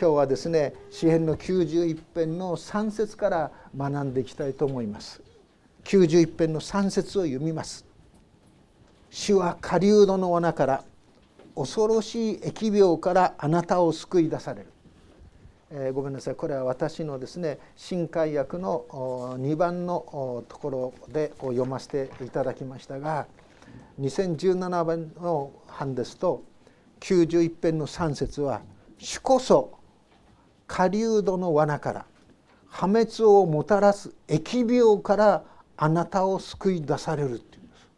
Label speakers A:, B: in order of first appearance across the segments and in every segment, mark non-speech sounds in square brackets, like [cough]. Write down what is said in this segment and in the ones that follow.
A: 今日はですね詩編の91編の3節から学んでいきたいと思います。91編の3節を読みます。主は狩人の罠から恐ろしい疫病からあなたを救い出される、えー、ごめんなさい。これは私のですね新海訳の2番のところで読ませていただきましたが2017番の版ですと91編の3節は「主こそ狩人の罠から破滅をもたらす疫病からあなたを救い出されるっていうんです。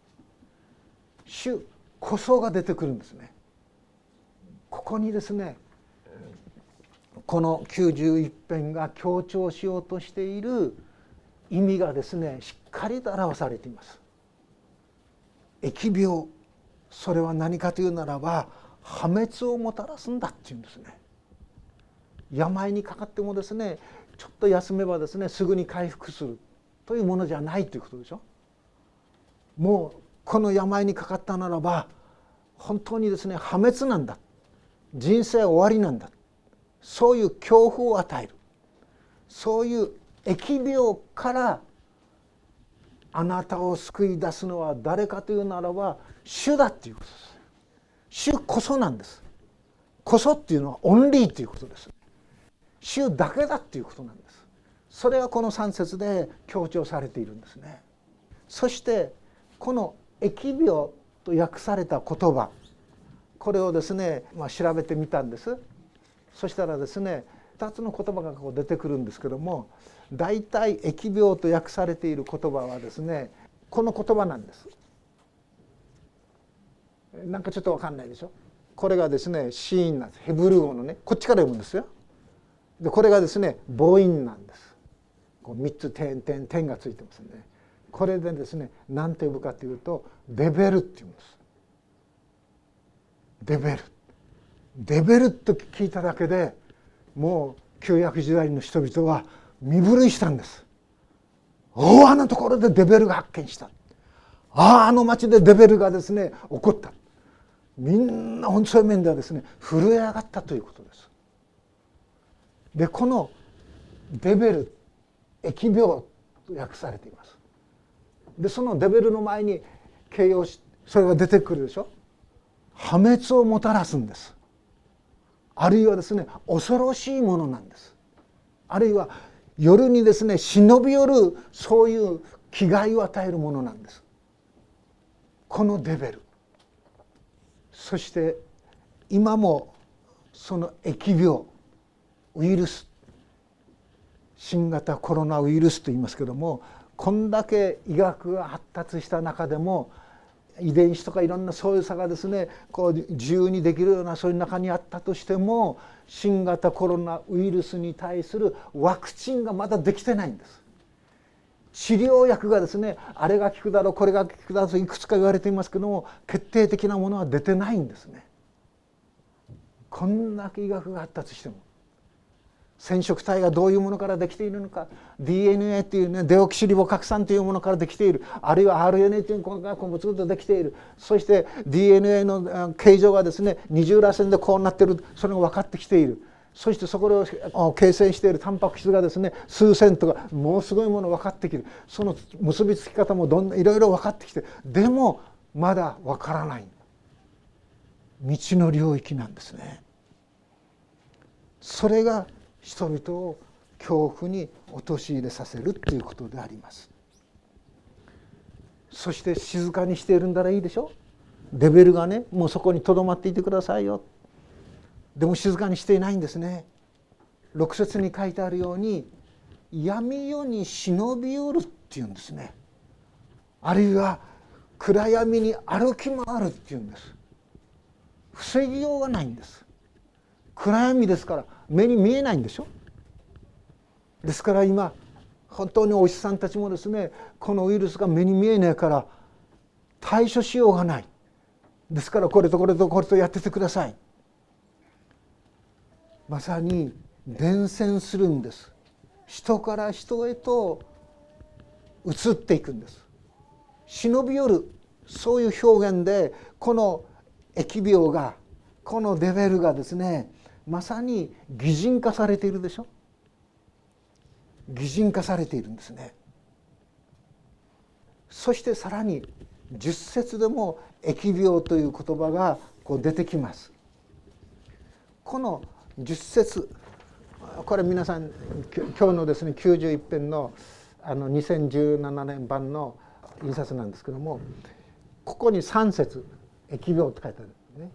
A: 主こそが出てくるんですね。ここにですねこの91編が強調しようとしている意味がですねしっかりと表されています。疫病それは何かというならば破滅をもたらすんだっていうんですね。病にかかってもですねちょっと休めばですねすぐに回復するというものじゃないということでしょ。もうこの病にかかったならば本当にですね破滅なんだ。人生終わりなんだ。そういう恐怖を与える。そういう疫病からあなたを救い出すのは誰かというならば主だっていうことです。主こそなんです。こそっていうのはオンリーということです。主だけだっていうことなんです。それがこの3節で強調されているんですね。そしてこの疫病と訳された言葉。これをですね、まあ、調べてみたんです。そしたらですね2つの言葉がこう出てくるんですけども大体疫病と訳されている言葉はですねこの言葉なんです。なんかちょっと分かんないでしょ。これがですねシーンなんです。ヘブル語のねこっちから読むんですよ。でこれがですね母音なんです。こう3つ点点点がついてますね。これでですね何て呼ぶかというとデベルっていうんです。デベル。デベルと聞いただけでもう旧約時代の人々は身震いしたんです。おおあのところでデベルが発見した。あああの町でデベルがですね起こった。みんなそういう面ではですね震え上がったということです。でこのデベル疫病と訳されています。でそのデベルの前に形容しそれが出てくるでしょ？破滅をもたらすんです。あるいはですね恐ろしいものなんです。あるいは夜にですね忍び寄るそういう危害を与えるものなんです。このデベル。そして今もその疫病ウイルス新型コロナウイルスと言いますけどもこんだけ医学が発達した中でも遺伝子とかいろんなそういう差がですねこう自由にできるようなそういう中にあったとしても新型コロナウイルスに対するワクチンがまだできてないんです。治療薬がですねあれが効くだろうこれが効くだろうといくつか言われていますけども決定的なものは出てないんですね。こんだけ医学が発達しても染色体がどういうものからできているのか DNA っていうねデオキシリボ核酸というものからできている。あるいは RNA というのが物々とできている。そして DNA の形状がですね二重らせんでこうなってる。それが分かってきている。そしてそこを形成している。タンパク質がですね数千とかもうすごいもの分かってきる。その結びつき方もどんいろいろ分かってきてでもまだ分からない。道の領域なんですね。それが人々を恐怖に陥れさせるということであります。そして静かにしているんだらいいでしょ？レベルがねもうそこにとどまっていてくださいよ。でも静かにしていないんですね。6節に書いてあるように闇夜に忍び寄るっていうんですね。あるいは暗闇に歩き回るっていうんです。防ぎようがないんです。暗闇ですから目に見えないんでしょ？ですから今本当にお医者さんたちもですねこのウイルスが目に見えないから対処しようがない。ですからこれとこれとこれとやっててください。まさに伝染するんです。人から人へと移っていくんです。忍び寄るそういう表現でこの疫病がこのレベルがですねまさに擬人化されているでしょ？擬人化されているんですね。そしてさらに十節でも疫病という言葉がこう出てきます。この十節これ皆さん今日のですね91編のあの2017年版の印刷なんですけどもここに3節疫病って書いてあるんですね。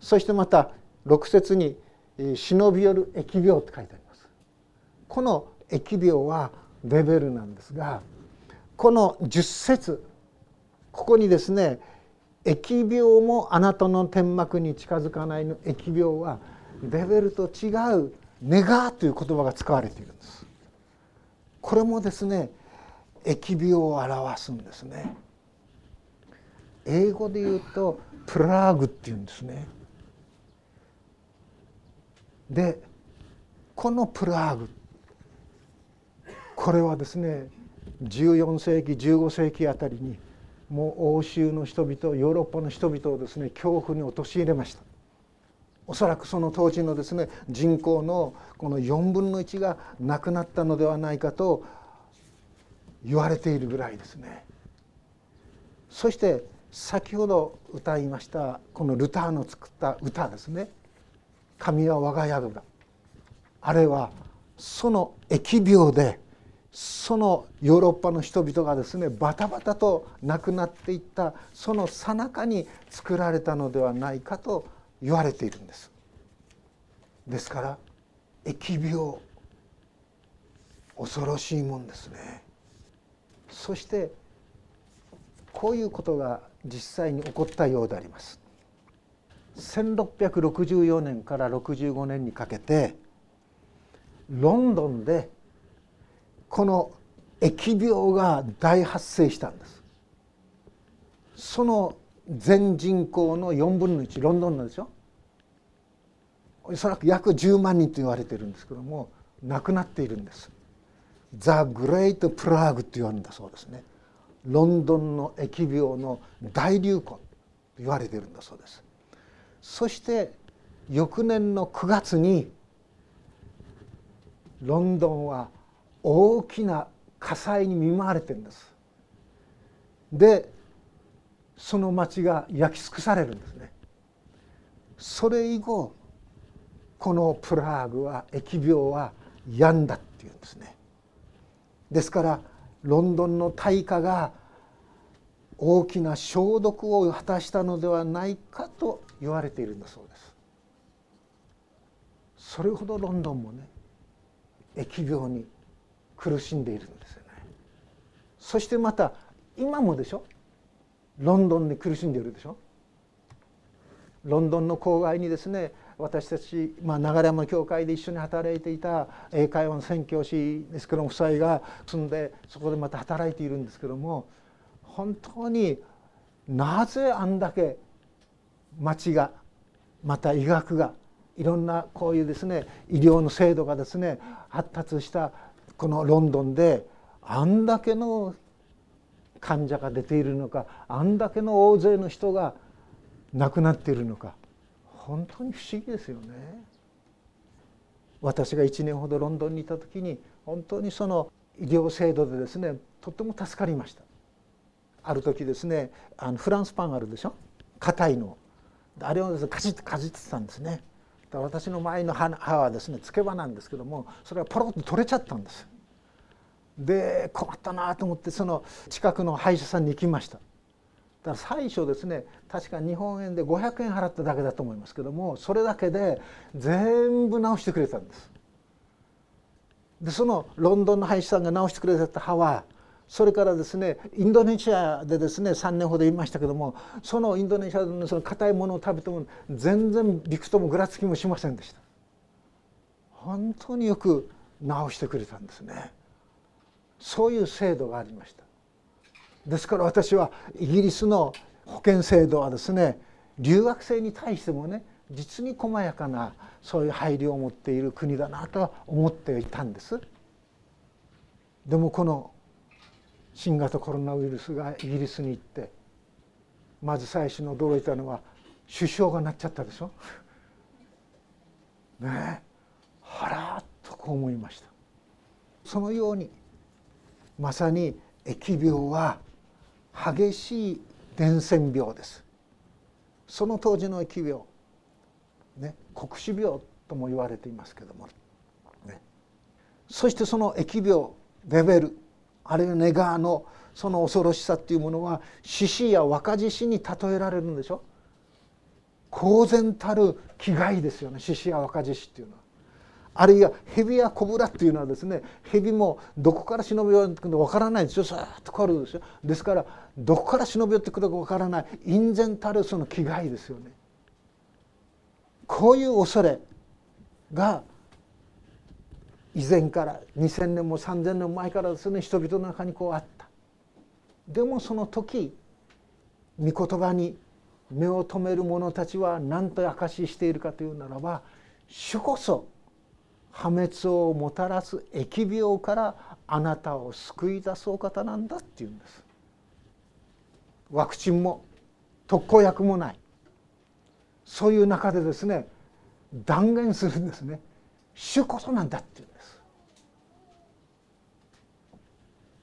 A: そしてまた6節に忍び寄る疫病って書いてあります。この疫病はレベルなんですがこの10節ここにですね疫病もあなたの天幕に近づかないの疫病はレベルと違う願という言葉が使われているんです。これもですね疫病を表すんですね。英語で言うとプラーグっていうんですね。でこのプラーグこれはですね14世紀15世紀あたりにもう欧州の人々ヨーロッパの人々をですね恐怖に陥れました。おそらくその当時のですね人口のこの4分の1がなくなったのではないかと言われているぐらいですね。そして先ほど歌いましたこのルターの作った歌ですね「神は我が宿だ」あれはその疫病でそのヨーロッパの人々がですねバタバタと亡くなっていったその最中に作られたのではないかと言われているんです。ですから疫病恐ろしいもんですね。そしてこういうことが実際に起こったようであります。1664年から65年にかけてロンドンでこの疫病が大発生したんです。その全人口の4分の1ロンドンなんですよ。おそらく約10万人と言われているんですけども亡くなっているんです。ザ・グレート・プラーグと言われるんだそうですね。ロンドンの疫病の大流行と言われているんだそうです。そして翌年の9月にロンドンは大きな火災に見舞われてるんです。でその町が焼き尽くされるんですね。それ以後このプラーグは疫病は病んだっていうんですね。ですからロンドンの大火が大きな消毒を果たしたのではないかと言われているんだそうです。それほどロンドンもね疫病に苦しんでいるんですよね。そしてまた今もでしょ？ロンドンで苦しんでいるでしょ？ロンドンの郊外にですね私たち、まあ、流山教会で一緒に働いていた英会話の宣教師ですけども夫妻が住んでそこでまた働いているんですけども本当になぜあんだけ町がまた医学がいろんなこういうですね医療の制度がですね発達したこのロンドンであんだけの患者が出ているのかあんだけの大勢の人が亡くなっているのか本当に不思議ですよね。私が1年ほどロンドンにいた時に本当にその医療制度でですねとっても助かりました。ある時ですねあのフランスパンあるでしょ？硬いのあれをですねカチッとかじってたんですね。私の前の歯はですねつけ歯なんですけどもそれがポロッと取れちゃったんです。で困ったなと思ってその近くの歯医者さんに行きました。だから最初ですね確か日本円で500円払っただけだと思いますけどもそれだけで全部直してくれたんです。でそのロンドンの歯医者さんが直してくれた歯はそれからですねインドネシアでですね3年ほど言いましたけどもそのインドネシアのその硬いものを食べても全然びくともぐらつきもしませんでした。本当によく治してくれたんですね。そういう制度がありました。ですから私はイギリスの保険制度はですね留学生に対してもね実に細やかなそういう配慮を持っている国だなと思っていたんです。でもこの新型コロナウイルスがイギリスに行ってまず最初に驚いたのは首相がなっちゃったでしょ？ねはらっとこう思いました。そのようにまさに疫病は激しい伝染病です。その当時の疫病ね黒死病とも言われていますけども、ね、そしてその疫病レベルあるいはネガーのその恐ろしさっていうものは獅子や若獅子に例えられるんでしょ？公然たる気概ですよね獅子や若獅子っていうのは。あるいは蛇やコブラっていうのはですね蛇もどこから忍び寄ってくるのかわからないですよ。さっと来るんですよ。ですからどこから忍び寄ってくるかわからない。隠然たるその気概ですよね。こういう恐れが以前から2,000年も3,000年前からですね人々の中にこうあった。でもその時御言葉に目を留める者たちは何と証ししているかというならば主こそ破滅をもたらす疫病からあなたを救い出すお方なんだっていうんです。ワクチンも特効薬もない。そういう中でですね断言するんですね。主こそなんだっていうんです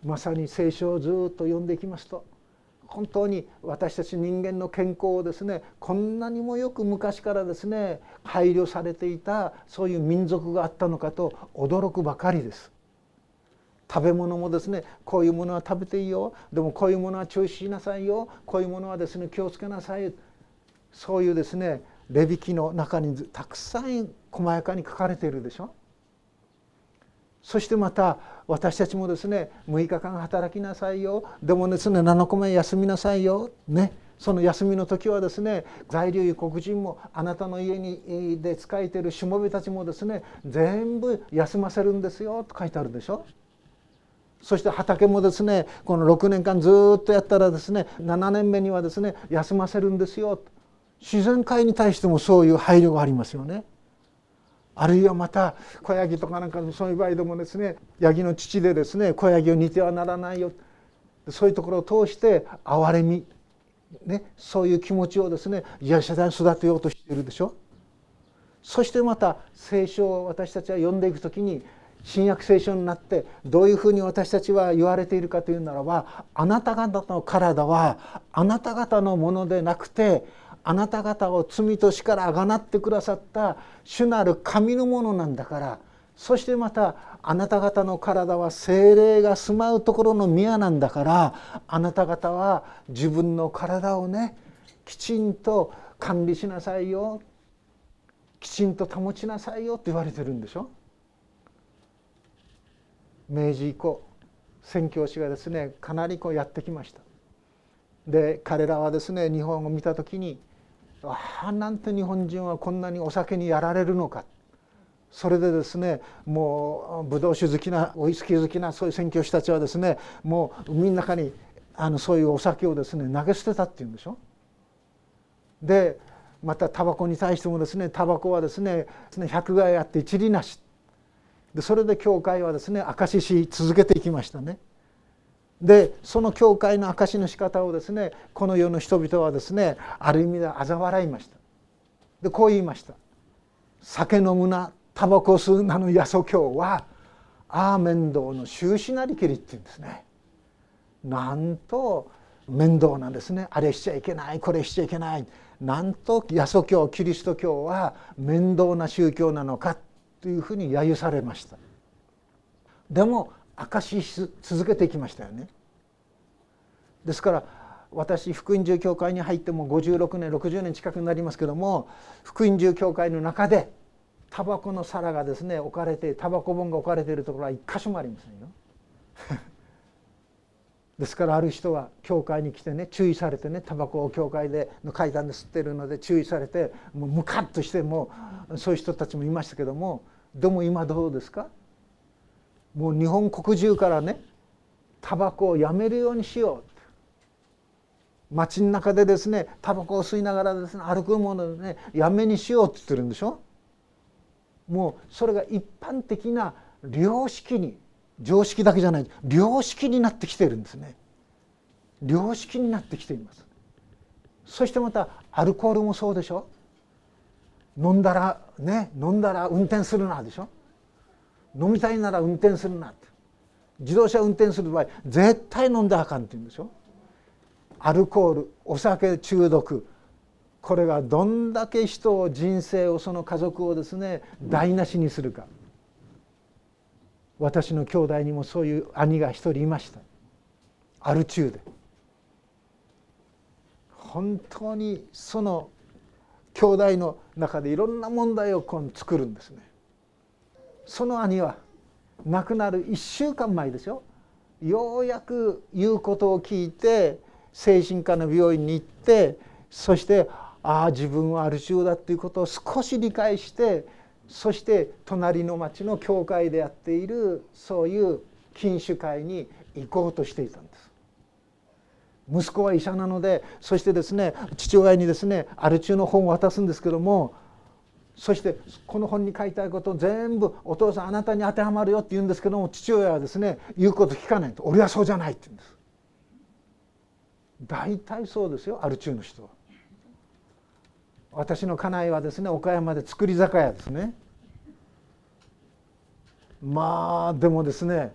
A: まさに聖書をずっと読んでいきますと本当に私たち人間の健康をですねこんなにもよく昔からですね配慮されていたそういう民族があったのかと驚くばかりです。食べ物もですねこういうものは食べていいよでもこういうものは注意しなさいよこういうものはですね気をつけなさいそういうですねレビ記の中にたくさん細やかに書かれているでしょ。そしてまた私たちもですね6日間働きなさいよ。でもですね7日目休みなさいよ。ね。その休みの時はですね在留異国人もあなたの家にで仕えているしもべたちもですね全部休ませるんですよ。と書いてあるでしょ。そして畑もですねこの6年間ずっとやったらですね7年目にはですね休ませるんですよ。と自然界に対してもそういう配慮がありますよね。あるいはまた子ヤギとかなんかそういう場合でもですねヤギの乳でですね子ヤギを煮てはならないよ。そういうところを通して憐れみ、ね、そういう気持ちをですね癒者で育てようとしているでしょ。そしてまた聖書を私たちは読んでいく時に新約聖書になってどういうふうに私たちは言われているかというならばあなた方の体はあなた方のものでなくてあなた方を罪と死からあがなってくださった主なる神のものなんだからそしてまたあなた方の体は精霊が住まうところの宮なんだからあなた方は自分の体をねきちんと管理しなさいよきちんと保ちなさいよって言われてるんでしょ？明治以降宣教師がですねかなりこうやってきました。で彼らはですね日本を見た時にああなんて日本人はこんなにお酒にやられるのかそれでですねもうブドウ酒好きなウイスキー好きなそういう宣教師たちはですねもう海の中にあのそういうお酒をですね投げ捨てたっていうんでしょ。でまたタバコに対してもですねタバコはですね百害あって一理なしでそれで教会はですね証しし続けていきましたね。でその教会の証しの仕方をですねこの世の人々はですねある意味で嘲笑いました。でこう言いました「酒飲むなタバコ吸うなのやそ教はああ面倒の終始なりけり」って言うんですね。なんと面倒なんですね。あれしちゃいけないこれしちゃいけない。なんとヤソ教キリスト教は面倒な宗教なのかというふうに揶揄されました。でも証し続けてきましたよね。ですから私福音住教会に入っても56年60年近くになりますけども福音住教会の中でタバコの皿がですね置かれてタバコ本が置かれているところは一箇所もありませんよ。[laughs] ですからある人は教会に来てね注意されてねタバコを教会での階段で吸ってるので注意されてもうムカッとしてもそういう人たちもいましたけどもでも今どうですか？もう日本国中からねタバコをやめるようにしよう。街の中でですねタバコを吸いながらですね歩くものでねやめにしようって言ってるんでしょ？もうそれが一般的な良識に常識だけじゃない良識になってきてるんですね。良識になってきています。そしてまたアルコールもそうでしょ？飲んだらね飲んだら運転するなでしょ？飲みたいなら運転するなって。自動車運転する場合絶対飲んだあかんって言うんでしょ。アルコールお酒中毒。これがどんだけ人を人生をその家族をですね台無しにするか。私の兄弟にもそういう兄が一人いました。アル中で。本当にその兄弟の中でいろんな問題をこう作るんですね。その兄は亡くなる1週間前ですよようやく言うことを聞いて精神科の病院に行ってそしてああ自分はアル中だっていうことを少し理解してそして隣の町の教会でやっているそういう禁酒会に行こうとしていたんです。息子は医者なのでそしてですね父親にですねアル中の本を渡すんですけどもそしてこの本に書いてあることを全部お父さんあなたに当てはまるよって言うんですけども父親はですね言うこと聞かないと俺はそうじゃないって言うんです。大体そうですよアル中の人は。私の家内はですね岡山で造り酒屋ですね。まあでもですね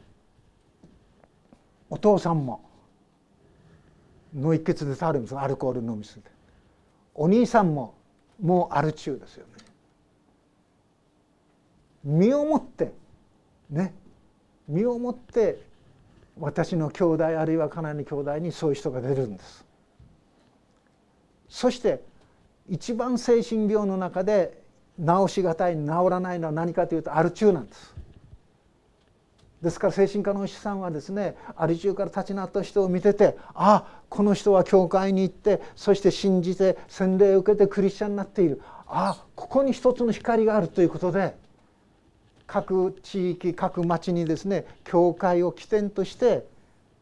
A: お父さんも脳一血で倒れるんですアルコール飲みすぎて。お兄さんももうアル中ですよね。身をもってね身をもって私の兄弟あるいは家内の兄弟にそういう人が出るんです。そして一番精神病の中で治しがたい治らないのは何かというとアル中なんです。ですから精神科のお医者さんはですねアル中から立ち直った人を見ててああこの人は教会に行ってそして信じて洗礼を受けてクリスチャンになっている。ああここに一つの光があるということで各地域各町にですね教会を起点として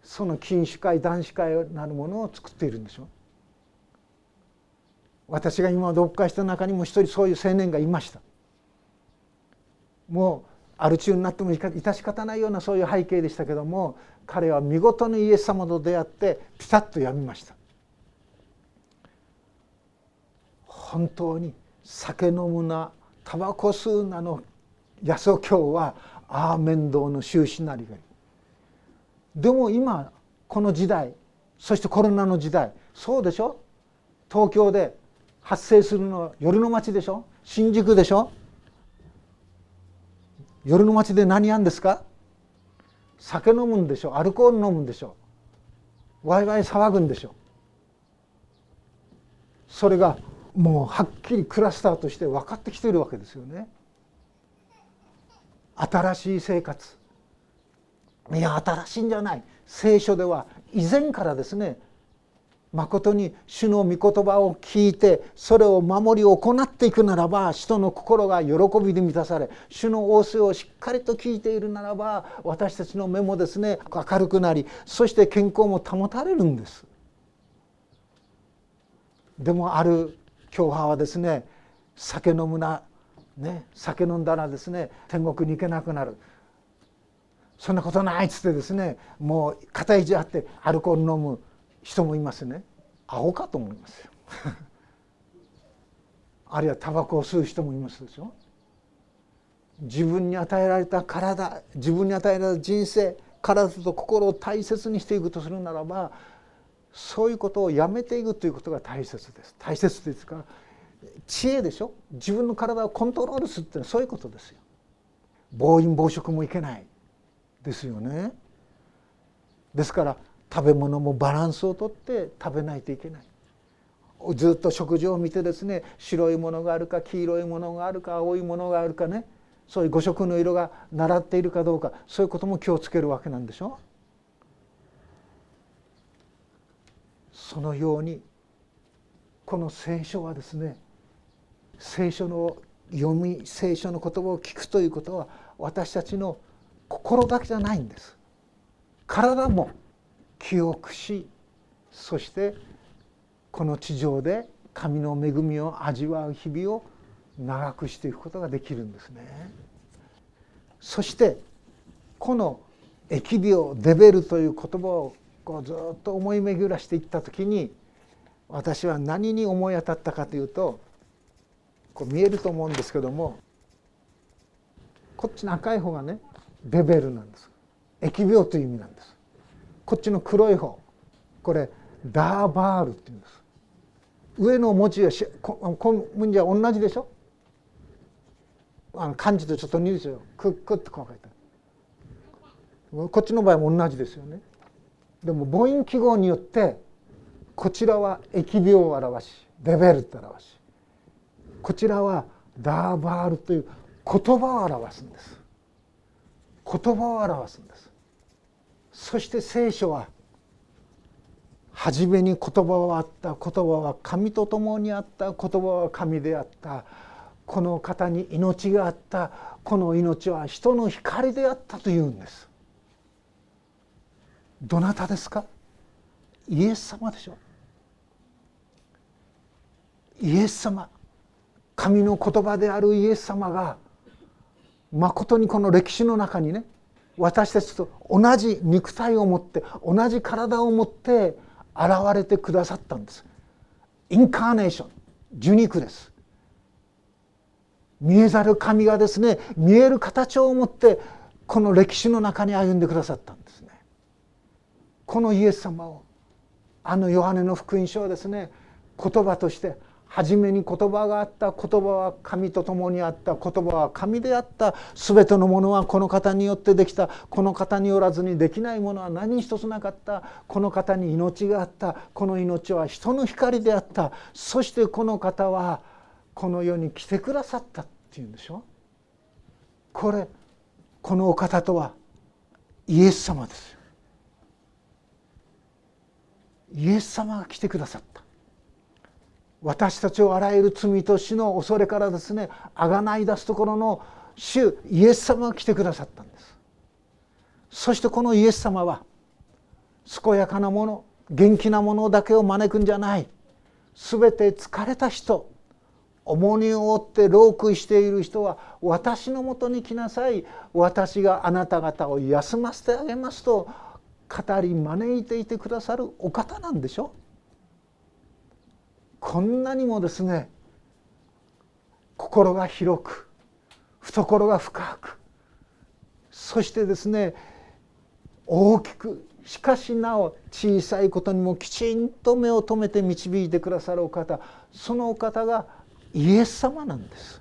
A: その禁酒会男子会なるものを作っているんでしょう。私が今読解した中にも一人そういう青年がいましたもうアル中になっても致し方ないようなそういう背景でしたけども彼は見事にイエス様と出会ってピタッとやみました本当に酒飲むなタバコ吸うなの八十教はああ面倒の終始なりがいでも今この時代そしてコロナの時代そうでしょ？東京で発生するのは夜の街でしょ？新宿でしょ？夜の街で何やんですか？酒飲むんでしょ？アルコール飲むんでしょ？ワイワイ騒ぐんでしょ？それがもうはっきりクラスターとして分かってきているわけですよね。新しい生活いや新しいんじゃない聖書では以前からですね誠に主の御言葉を聞いてそれを守り行っていくならば人の心が喜びで満たされ主の仰せをしっかりと聞いているならば私たちの目もですね明るくなりそして健康も保たれるんです。でもある教派はですね酒飲むな、ね、酒飲んだらですね天国に行けなくなる。そんなことないっつってですねもう肩意地あってアルコール飲む人もいますね。アホかと思いますよ。[laughs] あるいはタバコを吸う人もいますでしょ。自分に与えられた体自分に与えられた人生体と心を大切にしていくとするならばそういうことをやめていくということが大切です。大切ですか？ら知恵でしょ？自分の体をコントロールするってのはそういうことですよ。暴飲暴食もいけない。ですよね。ですから食べ物もバランスをとって食べないといけない。ずっと食事を見てですね白いものがあるか黄色いものがあるか青いものがあるかね。そういう五色の色が習っているかどうか。そういうことも気をつけるわけなんでしょ？そのようにこの聖書はですね聖書の読み聖書の言葉を聞くということは私たちの心だけじゃないんです体も記憶しそしてこの地上で神の恵みを味わう日々を長くしていくことができるんですね。そしてこの疫病デベルという言葉をこうずっと思い巡らしていった時に私は何に思い当たったかというとこう見えると思うんですけどもこっちの赤い方がねベベルなんです。疫病という意味なんです。こっちの黒い方これダーバールっていうんです。上の文字は古文字は同じでしょ？あの漢字とちょっと似るですよクックってこう書いてこっちの場合も同じですよね。でも母音記号によってこちらは疫病を表しデベルって表し。こちらはダーバールという言葉を表すんです。言葉を表すんです。そして聖書は初めに言葉はあった言葉は神と共にあった言葉は神であった。この方に命があった。この命は人の光であったというんです。どなたですか？イエス様でしょ。イエス様。神の言葉であるイエス様がまことにこの歴史の中にね私たちと同じ肉体を持って同じ体を持って現れてくださったんです。インカーネーション受肉です。見えざる神がですね見える形を持ってこの歴史の中に歩んでくださったんですね。このイエス様をあのヨハネの福音書はですね言葉として初めに言葉があった言葉は神と共にあった言葉は神であった。全てのものはこの方によってできた。この方によらずにできないものは何一つなかった。この方に命があった。この命は人の光であった。そしてこの方はこの世に来てくださったっていうんでしょ？これこのお方とはイエス様です。イエス様が来てくださった。私たちをあらゆる罪と死の恐れからですねあがない出すところの主イエス様が来てくださったんです。そしてこのイエス様は健やかなもの元気なものだけを招くんじゃない。全て疲れた人重荷を負って老苦している人は私のもとに来なさい。私があなた方を休ませてあげますと語り招いていてくださるお方なんでしょう。こんなにもですね心が広く懐が深くそしてですね大きくしかしなお小さいことにもきちんと目を留めて導いてくださるお方そのお方がイエス様なんです。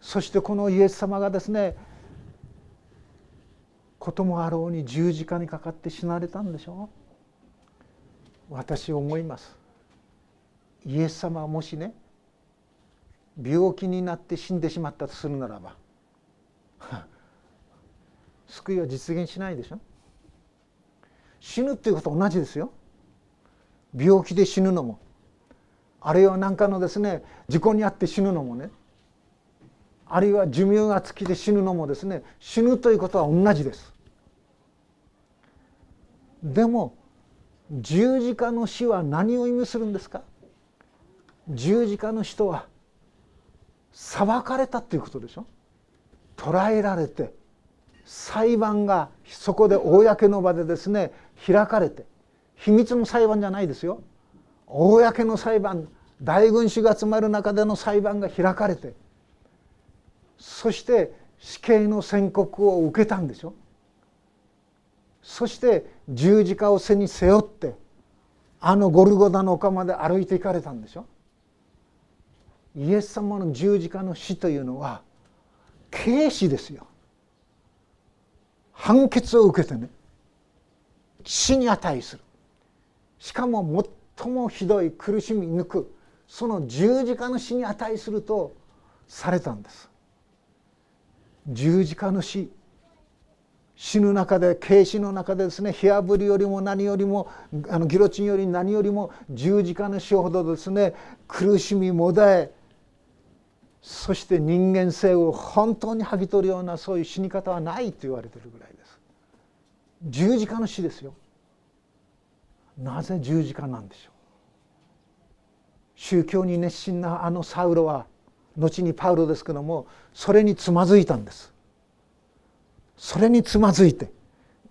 A: そしてこのイエス様がですねこともあろうに十字架にかかって死なれたんでしょう。私思います。イエス様はもしね病気になって死んでしまったとするならば [laughs] 救いは実現しないでしょ。死ぬっていうことは同じですよ。病気で死ぬのも。あるいは何かのですね事故に遭って死ぬのもね。あるいは寿命が尽きて死ぬのもですね死ぬということは同じです。でも十字架の死は何を意味するんですか？十字架の死とは裁かれたっていうことでしょ？捕らえられて裁判がそこで公の場でですね開かれて秘密の裁判じゃないですよ。公の裁判大群衆が集まる中での裁判が開かれてそして死刑の宣告を受けたんでしょ？そして十字架を背に背負ってあのゴルゴダの丘まで歩いていかれたんでしょ？イエス様の十字架の死というのは軽視ですよ。判決を受けてね死に値する。しかも最もひどい苦しみ抜くその十字架の死に値するとされたんです。十字架の死死ぬ中で軽死の中でですね火あぶりよりも何よりもあのギロチンより何よりも十字架の死ほどですね苦しみもだえそして人間性を本当に剥ぎ取るようなそういう死に方はないと言われてるぐらいです。十字架の死ですよ。なぜ十字架なんでしょう。宗教に熱心なあのサウロは後にパウロですけどもそれにつまずいたんです。それにつまずいて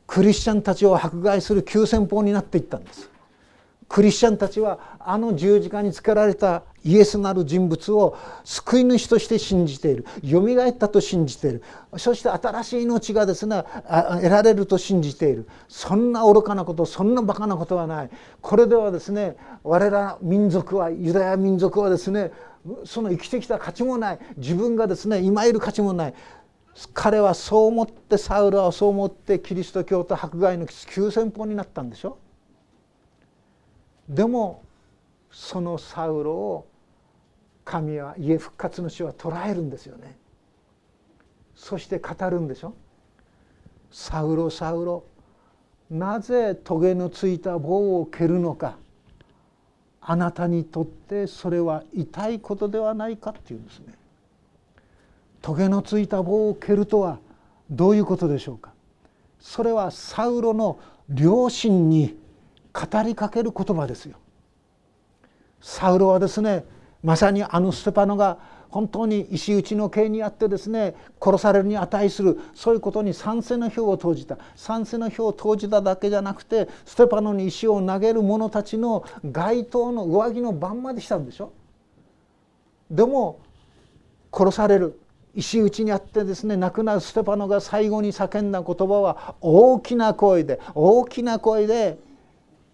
A: クリスチャンたちを迫害する急先鋒になっていったんです。クリスチャンたちはあの十字架につけられたイエスなる人物を救い主として信じている。よみがえったと信じている。そして新しい命がですね得られると信じている。そんな愚かなことそんなバカなことはない。これではですね我ら民族はユダヤ民族はですねその生きてきた価値もない。自分がですね今いる価値もない。彼はそう思ってサウルはそう思ってキリスト教と迫害の急先鋒になったんでしょ？でもそのサウロを神は家復活の死は捉えるんですよね。そして語るんでしょ？サウロサウロなぜトゲのついた棒を蹴るのかあなたにとってそれは痛いことではないかっていうんですね。トゲのついた棒を蹴るとはどういうことでしょうか？それはサウロの両親に語りかける言葉ですよ。サウロはですねまさにあのステパノが本当に石打ちの刑にあってですね殺されるに値するそういうことに賛成の票を投じた。賛成の票を投じただけじゃなくてステパノに石を投げる者たちの街頭の上着の番までしたんでしょ。でも殺される。石打ちにあってですね亡くなるステパノが最後に叫んだ言葉は大きな声で大きな声で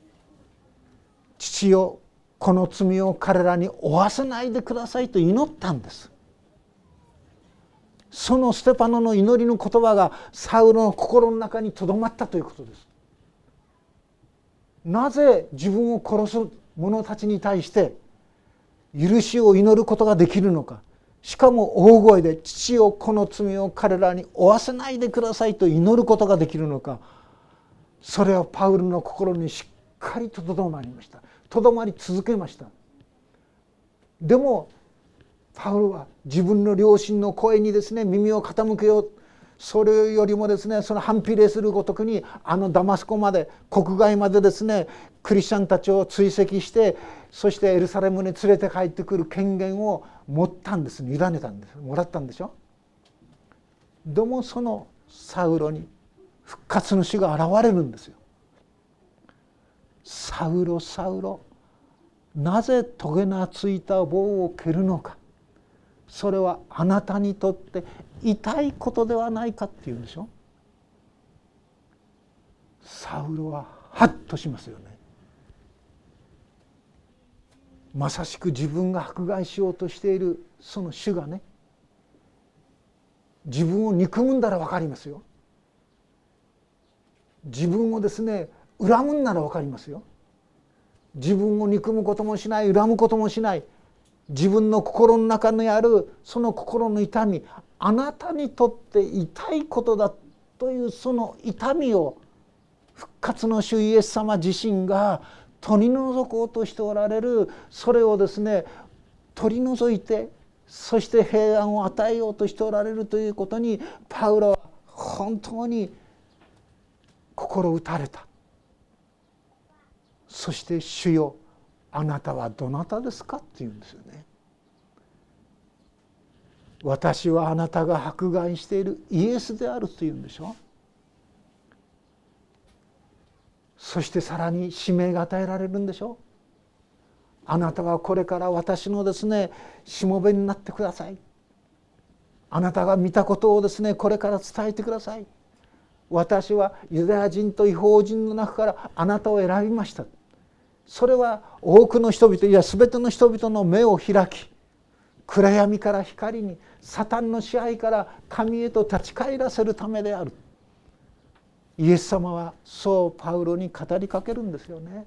A: 「父よこの罪を彼らに負わせないでくださいと祈ったんです。そのステパノの祈りの言葉がサウロの心の中にとどまったということです。なぜ自分を殺す者たちに対して許しを祈ることができるのか。しかも大声で「父をこの罪を彼らに負わせないでください」と祈ることができるのか。それはパウルの心にしっかりととどまりました。とどまり続けました。でもパウルは自分の両親の声にですね耳を傾けよう。それよりもですねその反比例するごとくにあのダマスコまで国外までですねクリスチャンたちを追跡してそしてエルサレムに連れて帰ってくる権限を持ったんです。委ねたんです。もらったんでしょ？でもそのサウロに復活の死が現れるんですよ。サウロサウロなぜトゲのついた棒を蹴るのか。それはあなたにとって痛いことではないかっていうんでしょ？サウロはハッとしますよね。まさしく自分が迫害しようとしているその主がね自分を憎むんだら分かりますよ。自分をですね恨むんなら分かりますよ。自分を憎むこともしない恨むこともしない自分の心の中にあるその心の痛みあなたにとって痛いことだというその痛みを復活の主イエス様自身が取り除こうとしておられるそれをですね取り除いてそして平安を与えようとしておられるということにパウロは本当に心打たれた。そして「主よあなたはどなたですか?」って言うんですよね。私はあなたが迫害しているイエスであるというんでしょそしてさらに使命が与えられるんでしょあなたはこれから私のですねしもべになってくださいあなたが見たことをですねこれから伝えてください私はユダヤ人と違法人の中からあなたを選びましたそれは多くの人々いや全ての人々の目を開き暗闇から光にサタンの支配から神へと立ち返らせるためである。イエス様はそうパウロに語りかけるんですよね。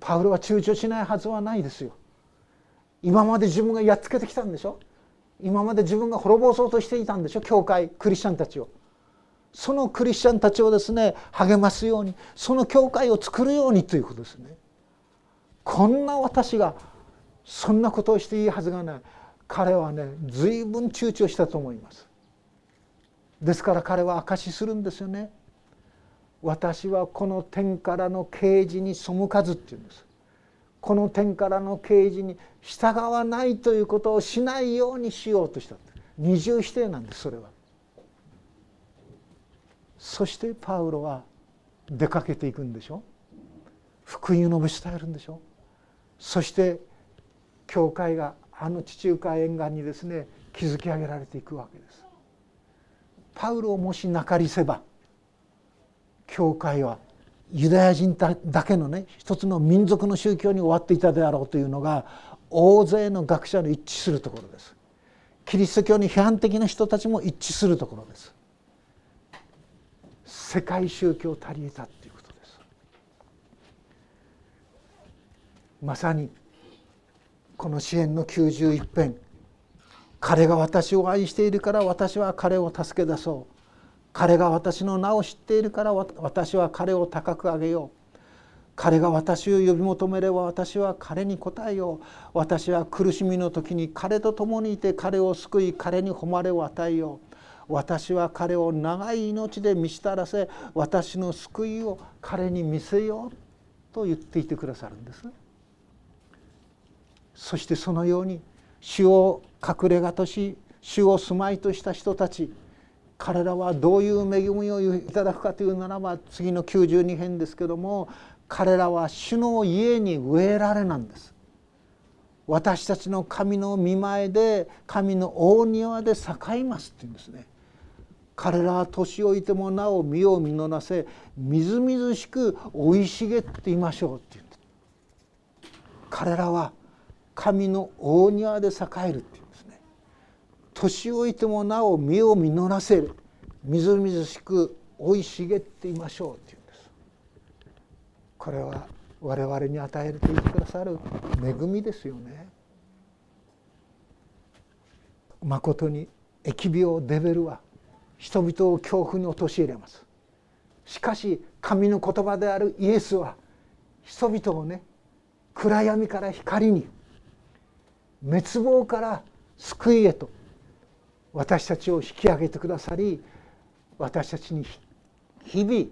A: パウロは躊躇しないはずはないですよ。今まで自分がやっつけてきたんでしょ？今まで自分が滅ぼそうとしていたんでしょ？教会クリスチャンたちを。そのクリスチャンたちをですね励ますようにその教会を作るようにということですね。こんな私がそんなことをしていいはずがない彼はね随分躊躇したと思います。ですから彼は証しするんですよね。私はこの天からの啓示に背かずっていうんです。この天からの啓示に従わないということをしないようにしようとした二重否定なんですそれは。そしてパウロは出かけていくんでしょ？福音を述べ伝えるんでしょ？そして教会があの地中海沿岸にですね築き上げられていくわけです。パウロをもしなかりせば教会はユダヤ人だけのね一つの民族の宗教に終わっていたであろうというのが大勢の学者の一致するところです。キリスト教に批判的な人たちも一致するところです。世界宗教足りえたということです。まさにこの支援の91編。彼が私を愛しているから私は彼を助け出そう。彼が私の名を知っているから私は彼を高く上げよう。彼が私を呼び求めれば私は彼に応えよう。私は苦しみの時に彼と共にいて彼を救い彼に誉れを与えよう。私は彼を長い命で満ちたらせ私の救いを彼に見せようと言っていてくださるんです。そしてそのように主を隠れ家とし主を住まいとした人たち彼らはどういう恵みをいただくかというならば次の92編ですけども彼らは主の家に植えられなんです私たちの神の見前で神の大庭で栄えますっていうんですね彼らは年老いてもなお身を実らせみずみずしく生い茂っていましょうっていうんです彼らは神の大庭で栄えるっていうんですね。年老いてもなお実を実らせるみずみずしく生い茂っていましょうっていうんです。これは我々に与えていてくださる恵みですよね。まことに疫病デベルは人々を恐怖に陥れます。しかし神の言葉であるイエスは人々をね暗闇から光に滅亡から救いへと私たちを引き上げてくださり私たちに日々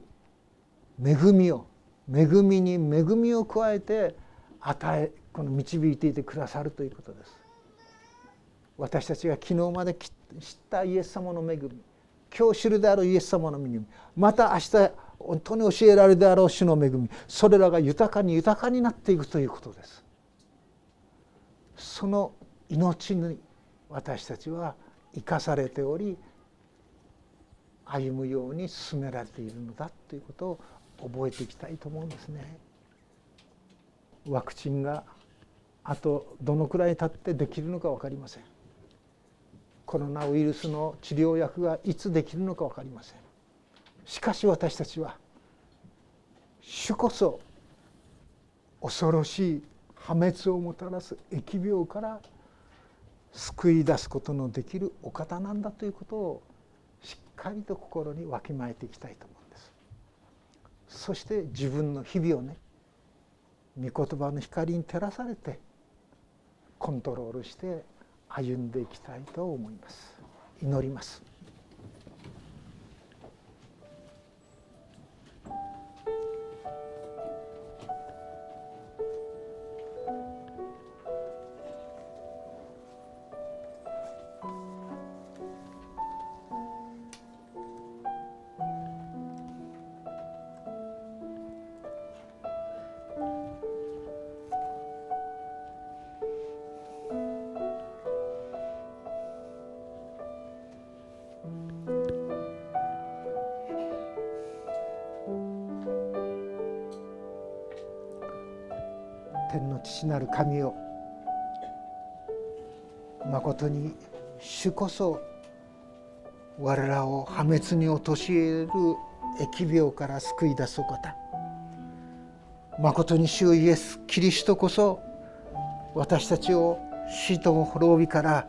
A: 恵みを恵みに恵みを加えて与えこの導いていてくださるということです私たちが昨日まで知ったイエス様の恵み今日知るであるイエス様の恵みまた明日本当に教えられるであろう主の恵みそれらが豊かに豊かになっていくということですその命に私たちは生かされており歩むように進められているのだということを覚えていきたいと思うんですね。ワクチンがあとどのくらい経ってできるのか分かりません。コロナウイルスの治療薬がいつできるのか分かりません。しかし私たちは主こそ恐ろしい破滅をもたらす疫病から救い出すことのできるお方なんだということをしっかりと心にわきまえていきたいと思います。そして自分の日々をね御言葉の光に照らされてコントロールして歩んでいきたいと思います。祈ります。天の父なる神をまことに主こそ我らを破滅に陥れる疫病から救い出すお方。まことに主イエスキリストこそ私たちを死と滅びから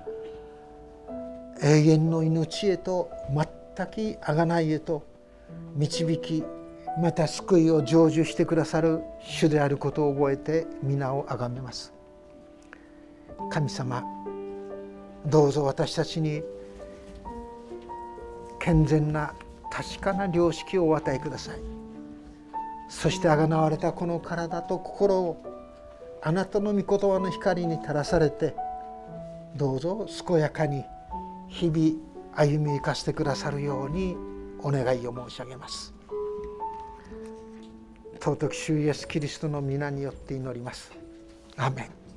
A: 永遠の命へと全く贖いへと導きまた救いを成就してくださる主であることを覚えて皆をあがめます神様どうぞ私たちに健全な確かな良識をお与えくださいそしてあがなわれたこの体と心をあなたの御言葉の光に照らされてどうぞ健やかに日々歩み生かしてくださるようにお願いを申し上げます。尊き主イエスキリストの皆によって祈ります。アメン